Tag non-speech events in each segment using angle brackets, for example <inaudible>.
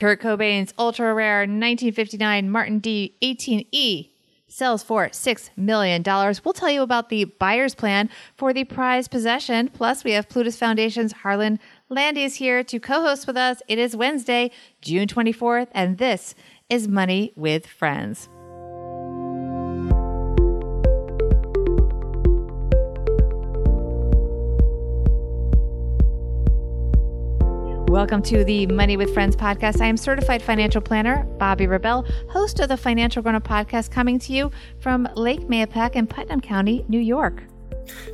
Kurt Cobain's ultra rare 1959 Martin D 18E sells for $6 million. We'll tell you about the buyer's plan for the prized possession. Plus, we have Plutus Foundation's Harlan Landes here to co host with us. It is Wednesday, June 24th, and this is Money with Friends. Welcome to the Money with Friends podcast. I am certified financial planner Bobbi Rebell, host of the Financial Grown Up podcast, coming to you from Lake Mahopac in Putnam County, New York.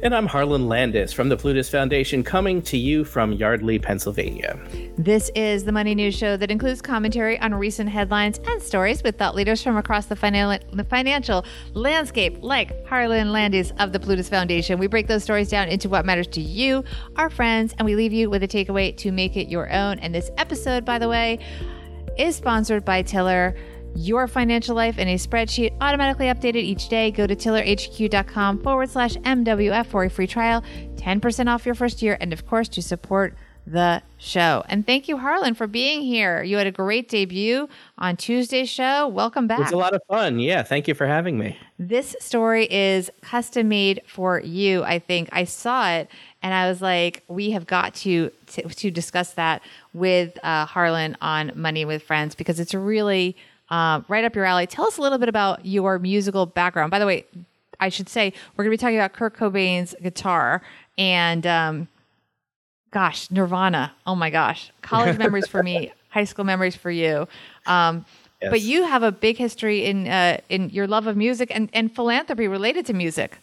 And I'm Harlan Landes from the Plutus Foundation, coming to you from Yardley, Pennsylvania. This is the Money News Show that includes commentary on recent headlines and stories with thought leaders from across the, financial landscape, like Harlan Landes of the Plutus Foundation. We break those stories down into what matters to you, our friends, and we leave you with a takeaway to make it your own. And this episode, by the way, is sponsored by Tiller your financial life in a spreadsheet automatically updated each day. Go to tillerhq.com forward slash MWF for a free trial, 10% off your first year, and of course, to support the show. And thank you, Harlan, for being here. You had a great debut on Tuesday's show. Welcome back. It was a lot of fun. Yeah, thank you for having me. This story is custom made for you, I think. I saw it and I was like, we have got to to, to discuss that with uh, Harlan on Money with Friends because it's really uh, right up your alley. Tell us a little bit about your musical background. By the way, I should say we're going to be talking about Kurt Cobain's guitar and, um, gosh, Nirvana. Oh my gosh, college <laughs> memories for me, high school memories for you. Um, yes. But you have a big history in uh, in your love of music and, and philanthropy related to music.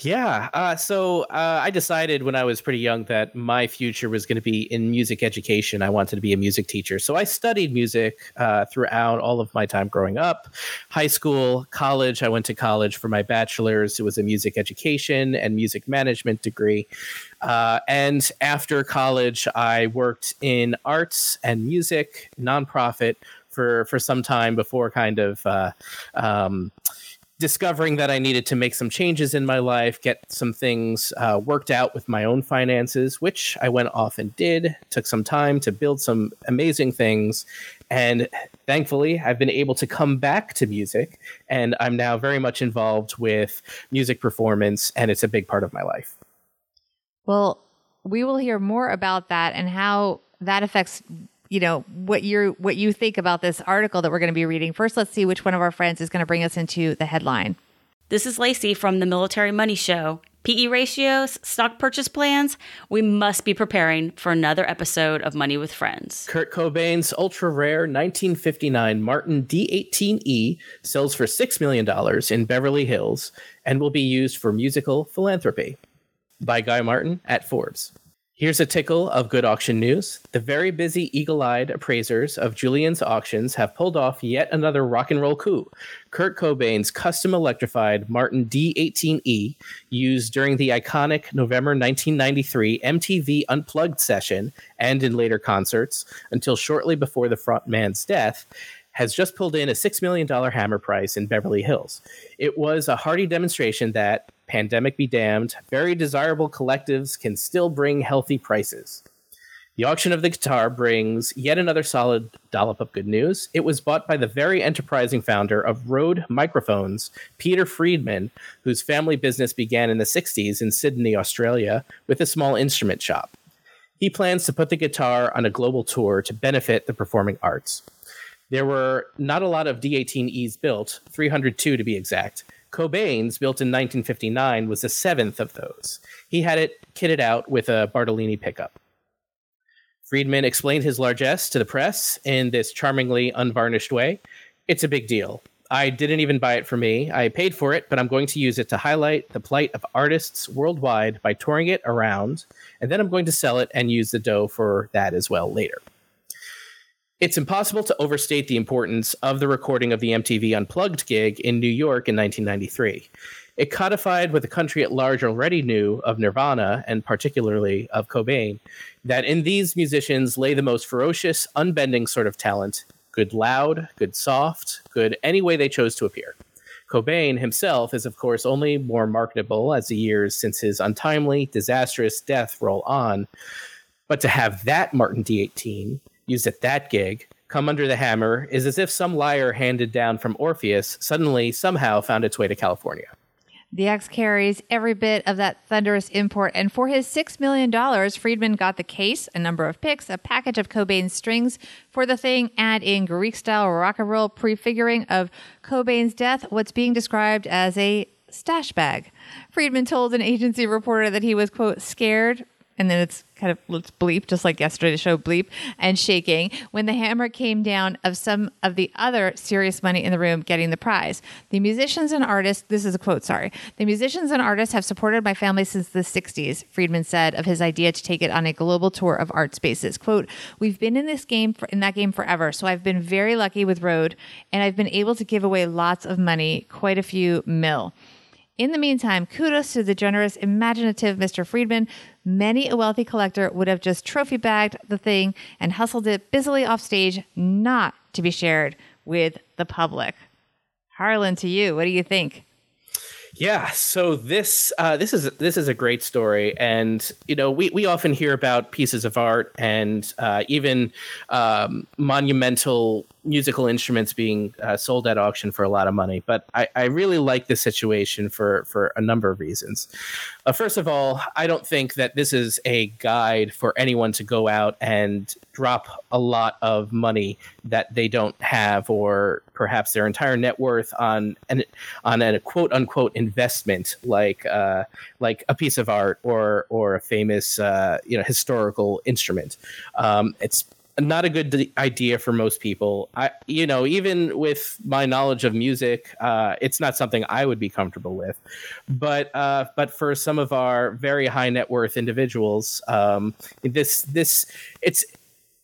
Yeah. Uh, so uh, I decided when I was pretty young that my future was going to be in music education. I wanted to be a music teacher. So I studied music uh, throughout all of my time growing up, high school, college. I went to college for my bachelor's. It was a music education and music management degree. Uh, and after college, I worked in arts and music, nonprofit, for for some time before kind of uh, um, discovering that I needed to make some changes in my life, get some things uh, worked out with my own finances, which I went off and did. Took some time to build some amazing things. And thankfully, I've been able to come back to music. And I'm now very much involved with music performance, and it's a big part of my life. Well, we will hear more about that and how that affects you know what you what you think about this article that we're going to be reading. First, let's see which one of our friends is going to bring us into the headline. This is Lacey from the Military Money Show. PE ratios, stock purchase plans, we must be preparing for another episode of Money with Friends. Kurt Cobain's ultra rare 1959 Martin D18E sells for $6 million in Beverly Hills and will be used for musical philanthropy. By Guy Martin at Forbes. Here's a tickle of good auction news. The very busy eagle eyed appraisers of Julien's auctions have pulled off yet another rock and roll coup. Kurt Cobain's custom electrified Martin D18E, used during the iconic November 1993 MTV Unplugged session and in later concerts until shortly before the frontman's death, has just pulled in a $6 million hammer price in Beverly Hills. It was a hearty demonstration that pandemic be damned, very desirable collectives can still bring healthy prices. The auction of the guitar brings yet another solid dollop of good news. It was bought by the very enterprising founder of Rode Microphones, Peter Freedman, whose family business began in the 60s in Sydney, Australia, with a small instrument shop. He plans to put the guitar on a global tour to benefit the performing arts. There were not a lot of D18Es built, 302 to be exact, Cobain's, built in 1959, was the seventh of those. He had it kitted out with a Bartolini pickup. Freedman explained his largesse to the press in this charmingly unvarnished way. It's a big deal. I didn't even buy it for me. I paid for it, but I'm going to use it to highlight the plight of artists worldwide by touring it around, and then I'm going to sell it and use the dough for that as well later. It's impossible to overstate the importance of the recording of the MTV Unplugged gig in New York in 1993. It codified what the country at large already knew of Nirvana, and particularly of Cobain, that in these musicians lay the most ferocious, unbending sort of talent good loud, good soft, good any way they chose to appear. Cobain himself is, of course, only more marketable as the years since his untimely, disastrous death roll on. But to have that Martin D18 used at that gig come under the hammer is as if some lyre handed down from Orpheus suddenly somehow found its way to California. The X carries every bit of that thunderous import, and for his $6 million, Freedman got the case, a number of picks, a package of Cobain's strings for the thing, and in Greek style rock and roll prefiguring of Cobain's death, what's being described as a stash bag. Freedman told an agency reporter that he was, quote, scared and then it's kind of looks bleep, just like yesterday's show bleep, and shaking when the hammer came down of some of the other serious money in the room getting the prize. The musicians and artists, this is a quote, sorry. The musicians and artists have supported my family since the 60s, Freedman said of his idea to take it on a global tour of art spaces. Quote, we've been in this game, for, in that game forever, so I've been very lucky with Rode, and I've been able to give away lots of money, quite a few mil. In the meantime, kudos to the generous, imaginative Mr. Freedman. Many a wealthy collector would have just trophy bagged the thing and hustled it busily off stage, not to be shared with the public. Harlan, to you, what do you think? Yeah, so this uh, this is this is a great story, and you know we, we often hear about pieces of art and uh, even um, monumental musical instruments being uh, sold at auction for a lot of money. But I, I really like this situation for for a number of reasons. Uh, first of all, I don't think that this is a guide for anyone to go out and drop a lot of money that they don't have, or perhaps their entire net worth on an on a quote unquote investment like uh, like a piece of art or or a famous uh, you know historical instrument. Um, it's not a good idea for most people. I, you know, even with my knowledge of music, uh, it's not something I would be comfortable with. But, uh, but for some of our very high net worth individuals, um, this, this, it's,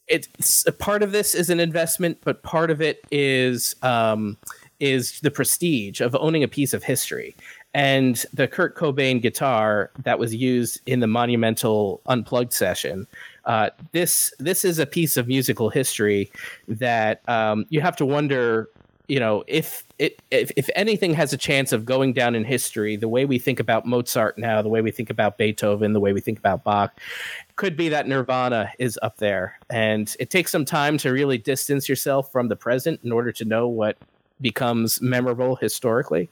it's part of this is an investment, but part of it is, um, is the prestige of owning a piece of history. And the Kurt Cobain guitar that was used in the monumental unplugged session uh, this this is a piece of musical history that um, you have to wonder you know if it if, if anything has a chance of going down in history the way we think about mozart now the way we think about beethoven the way we think about bach could be that nirvana is up there. And it takes some time to really distance yourself from the present in order to know what becomes memorable historically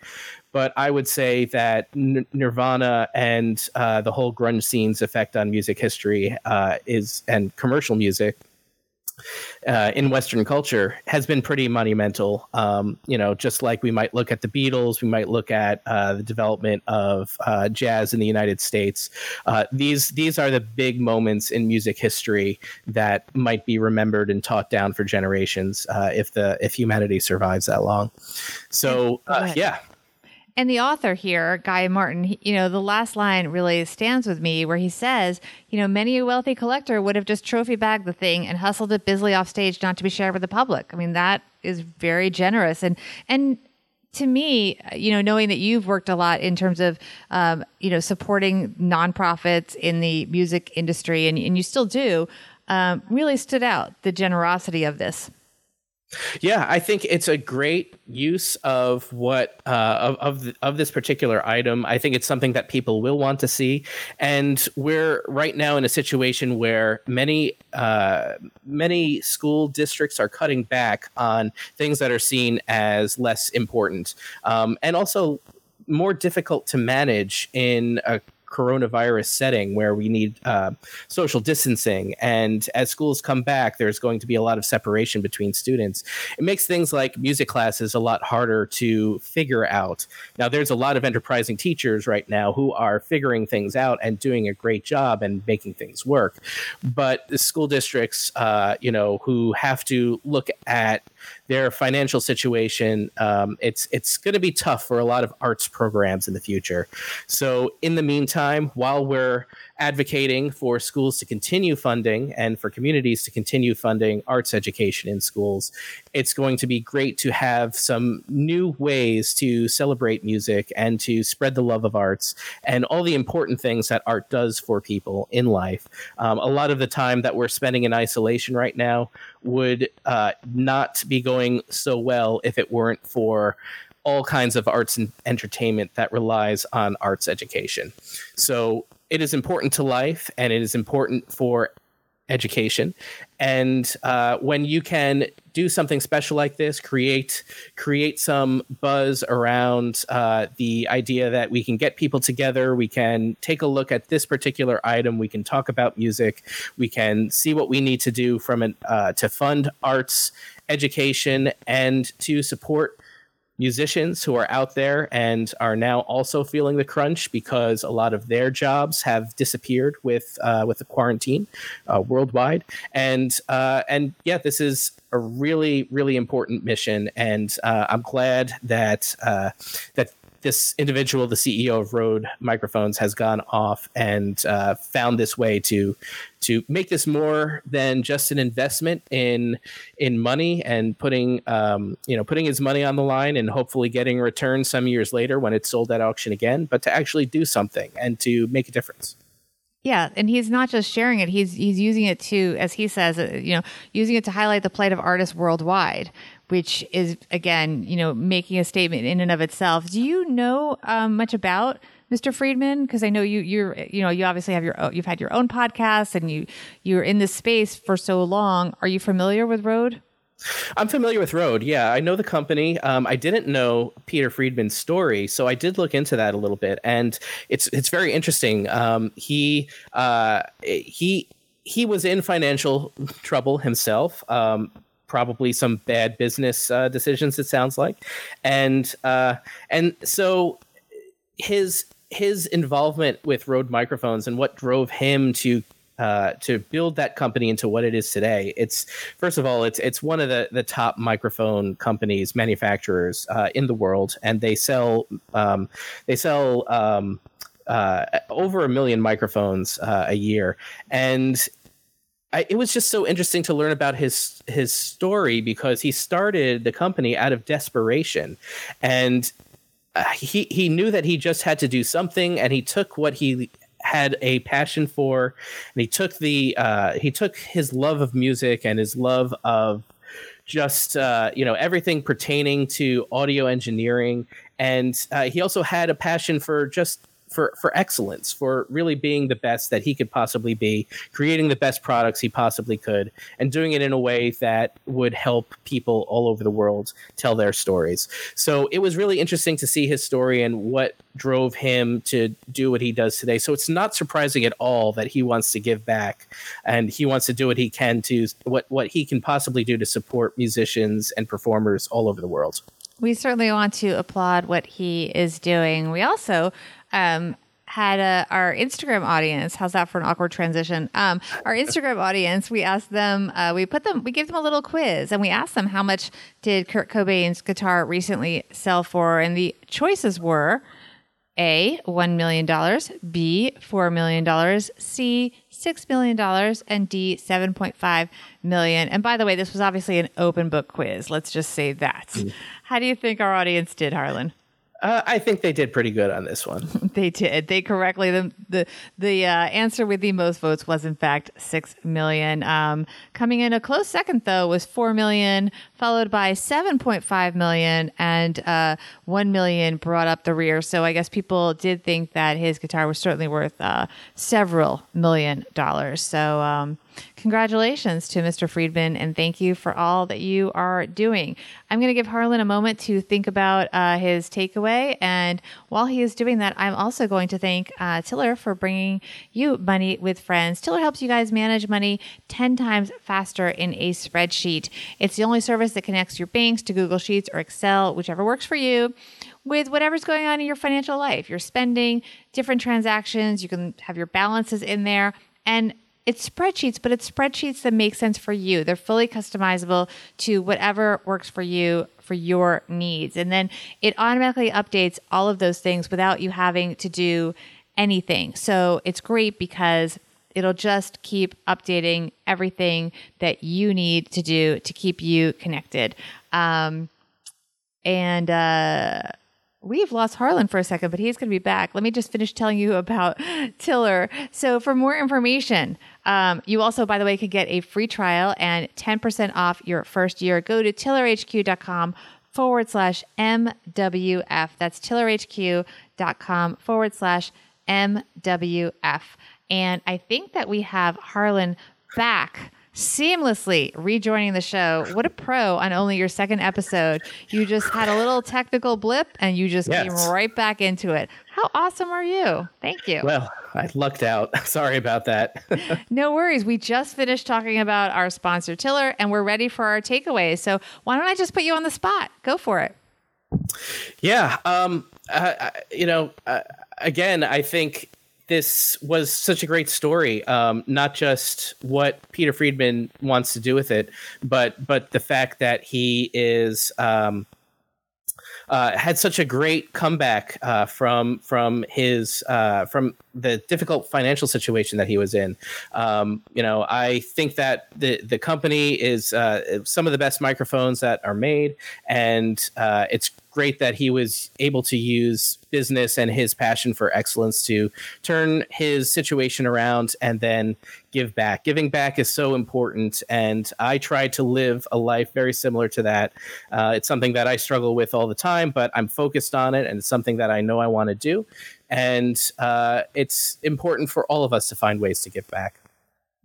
but I would say that N- Nirvana and uh, the whole grunge scene's effect on music history uh, is and commercial music uh, in Western culture has been pretty monumental. Um, you know, just like we might look at the Beatles, we might look at uh, the development of uh, jazz in the United States. Uh, these these are the big moments in music history that might be remembered and taught down for generations uh, if the if humanity survives that long. So uh, yeah, and the author here, Guy Martin, you know, the last line really stands with me where he says, you know, many a wealthy collector would have just trophy bagged the thing and hustled it busily off stage not to be shared with the public. I mean, that is very generous. And, and, to me, you know, knowing that you've worked a lot in terms of, um, you know, supporting nonprofits in the music industry, and, and you still do, um, really stood out the generosity of this. Yeah, I think it's a great use of what uh, of of, the, of this particular item. I think it's something that people will want to see, and we're right now in a situation where many uh, many school districts are cutting back on things that are seen as less important, um, and also more difficult to manage in a coronavirus setting where we need uh, social distancing. And as schools come back, there's going to be a lot of separation between students. It makes things like music classes a lot harder to figure out. Now, there's a lot of enterprising teachers right now who are figuring things out and doing a great job and making things work. But the school districts, uh, you know, who have to look at their financial situation, um, it's it's going to be tough for a lot of arts programs in the future. So, in the meantime, while we're advocating for schools to continue funding and for communities to continue funding arts education in schools, it's going to be great to have some new ways to celebrate music and to spread the love of arts and all the important things that art does for people in life. Um, a lot of the time that we're spending in isolation right now would uh, not be going so well if it weren't for all kinds of arts and entertainment that relies on arts education. So it is important to life and it is important for education. And uh, when you can do something special like this, create create some buzz around uh, the idea that we can get people together, we can take a look at this particular item, we can talk about music, we can see what we need to do from an uh, to fund arts education and to support musicians who are out there and are now also feeling the crunch because a lot of their jobs have disappeared with uh, with the quarantine uh, worldwide. And uh, and yeah, this is a really really important mission, and uh, I'm glad that uh, that this individual, the CEO of Rode Microphones, has gone off and uh, found this way to to make this more than just an investment in in money and putting um, you know putting his money on the line and hopefully getting a return some years later when it's sold at auction again, but to actually do something and to make a difference. Yeah, and he's not just sharing it; he's he's using it to, as he says, uh, you know, using it to highlight the plight of artists worldwide, which is again, you know, making a statement in and of itself. Do you know um, much about Mr. Freedman? Because I know you you're you know you obviously have your you've had your own podcast and you you're in this space for so long. Are you familiar with Rode? I'm familiar with Rode. Yeah, I know the company. Um, I didn't know Peter Freedman's story, so I did look into that a little bit, and it's it's very interesting. Um, he uh, he he was in financial trouble himself. Um, probably some bad business uh, decisions. It sounds like, and uh, and so his his involvement with Rode microphones and what drove him to uh, to build that company into what it is today. It's first of all, it's it's one of the the top microphone companies manufacturers uh, in the world, and they sell um, they sell um, uh, over a million microphones uh, a year, and. I, it was just so interesting to learn about his his story because he started the company out of desperation, and uh, he he knew that he just had to do something, and he took what he had a passion for, and he took the uh, he took his love of music and his love of just uh, you know everything pertaining to audio engineering, and uh, he also had a passion for just for for excellence, for really being the best that he could possibly be, creating the best products he possibly could, and doing it in a way that would help people all over the world tell their stories. So it was really interesting to see his story and what drove him to do what he does today. So it's not surprising at all that he wants to give back and he wants to do what he can to what what he can possibly do to support musicians and performers all over the world. We certainly want to applaud what he is doing. We also um, had a, our Instagram audience. How's that for an awkward transition? Um, our Instagram <laughs> audience, we asked them, uh, we put them, we gave them a little quiz and we asked them how much did Kurt Cobain's guitar recently sell for? And the choices were A, $1 million, B, $4 million, C, $6 million, and D, 7.5 million. And by the way, this was obviously an open book quiz. Let's just say that. Mm. How do you think our audience did, Harlan? Uh, I think they did pretty good on this one. <laughs> they did. They correctly the the the uh, answer with the most votes was in fact six million. Um, coming in a close second though was four million, followed by seven point five million, and uh, one million brought up the rear. So I guess people did think that his guitar was certainly worth uh, several million dollars. So. Um, Congratulations to Mr. Freedman, and thank you for all that you are doing. I'm going to give Harlan a moment to think about uh, his takeaway. And while he is doing that, I'm also going to thank uh, Tiller for bringing you Money with Friends. Tiller helps you guys manage money 10 times faster in a spreadsheet. It's the only service that connects your banks to Google Sheets or Excel, whichever works for you with whatever's going on in your financial life. You're spending different transactions, you can have your balances in there. And it's spreadsheets, but it's spreadsheets that make sense for you. They're fully customizable to whatever works for you for your needs. And then it automatically updates all of those things without you having to do anything. So it's great because it'll just keep updating everything that you need to do to keep you connected. Um, and uh, We've lost Harlan for a second, but he's going to be back. Let me just finish telling you about <laughs> Tiller. So, for more information, um, you also, by the way, could get a free trial and 10% off your first year. Go to tillerhq.com forward slash MWF. That's tillerhq.com forward slash MWF. And I think that we have Harlan back seamlessly rejoining the show. What a pro on only your second episode. You just had a little technical blip and you just Yes. came right back into it. How awesome are you? Thank you. Well, I lucked out. <laughs> Sorry about that. <laughs> No worries. We just finished talking about our sponsor, Tiller, and we're ready for our takeaways. So why don't I just put you on the spot? Go for it. Yeah. Um, you know, uh, again, I think this was such a great story. Um, not just what Peter Freedman wants to do with it, but but the fact that he is um, uh, had such a great comeback uh, from from his uh, from the difficult financial situation that he was in. Um, you know, I think that the the company is uh, some of the best microphones that are made, and uh, it's great that he was able to use business and his passion for excellence to turn his situation around and then give back. Giving back is so important, and I try to live a life very similar to that. Uh, it's something that I struggle with all the time, but I'm focused on it, and it's something that I know I want to do. And uh, it's important for all of us to find ways to give back.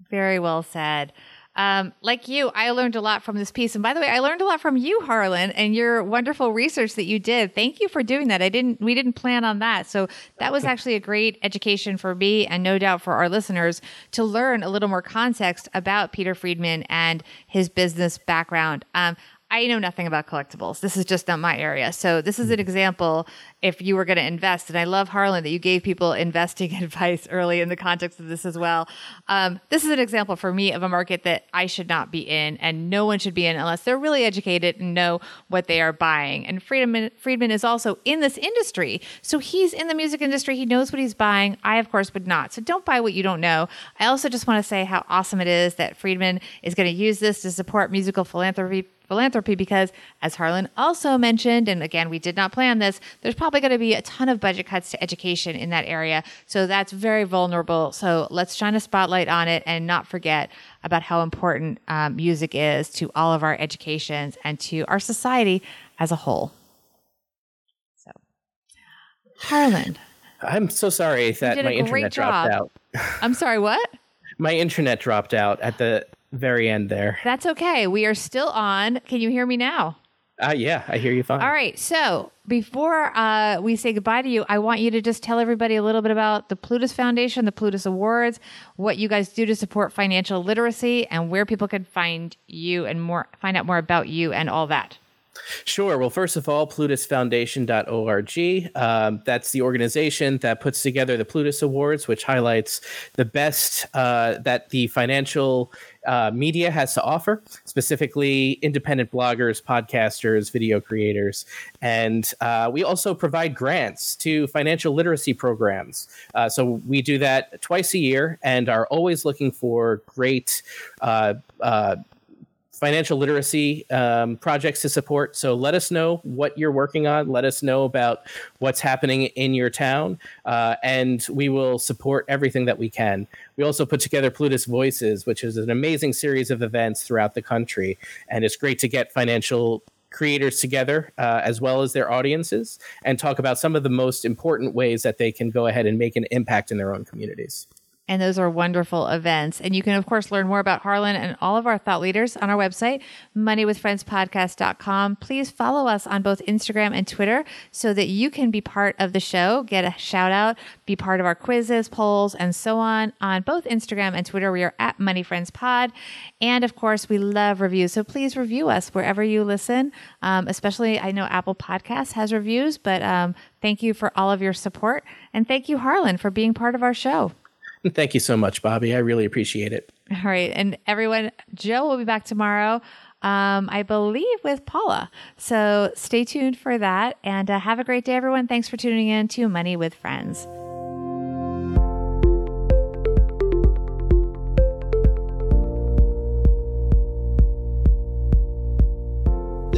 Very well said. Um, like you, I learned a lot from this piece. And by the way, I learned a lot from you, Harlan, and your wonderful research that you did. Thank you for doing that. I didn't, we didn't plan on that. So that was actually a great education for me and no doubt for our listeners to learn a little more context about Peter Freedman and his business background. Um, I know nothing about collectibles. This is just not my area. So this is an example if you were going to invest. And I love Harlan that you gave people investing <laughs> advice early in the context of this as well. Um, this is an example for me of a market that I should not be in, and no one should be in unless they're really educated and know what they are buying. And Freedman, Freedman is also in this industry, so he's in the music industry. He knows what he's buying. I, of course, would not. So don't buy what you don't know. I also just want to say how awesome it is that Freedman is going to use this to support musical philanthropy philanthropy because as harlan also mentioned and again we did not plan this there's probably going to be a ton of budget cuts to education in that area. So that's very vulnerable. So let's shine a spotlight on it and not forget about how important um, music is to all of our educations and to our society as a whole. So harlan. I'm so sorry that my internet dropped out. i'm sorry what? <laughs> My internet dropped out at the very end there. that's okay we are still on can you hear me now Uh, yeah, I hear you fine. All right. So before uh, we say goodbye to you, I want you to just tell everybody a little bit about the Plutus Foundation, the Plutus Awards, what you guys do to support financial literacy, and where people can find you and more find out more about you and all that. Sure. Well, first of all, plutusfoundation.org. Um, that's the organization that puts together the Plutus Awards, which highlights the best uh, that the financial uh, media has to offer, specifically independent bloggers, podcasters, video creators. And uh, we also provide grants to financial literacy programs. Uh, so we do that twice a year and are always looking for great. Financial literacy um, projects to support. So let us know what you're working on. Let us know about what's happening in your town, uh, and we will support everything that we can. We also put together Plutus Voices, which is an amazing series of events throughout the country, and it's great to get financial creators together uh, as well as their audiences and talk about some of the most important ways that they can go ahead and make an impact in their own communities. And those are wonderful events. And you can, of course, learn more about Harlan and all of our thought leaders on our website, moneywithfriendspodcast.com. Please follow us on both Instagram and Twitter so that you can be part of the show, get a shout out, be part of our quizzes, polls, and so on. On both Instagram and Twitter, we are at Money Friends Pod. And of course, we love reviews. So please review us wherever you listen, um, especially I know Apple Podcasts has reviews, but um, thank you for all of your support. And thank you, Harlan, for being part of our show. Thank you so much, Bobbi. I really appreciate it. All right. And everyone, Joe will be back tomorrow, um, I believe, with Paula. So stay tuned for that. And uh, have a great day, everyone. Thanks for tuning in to Money with Friends.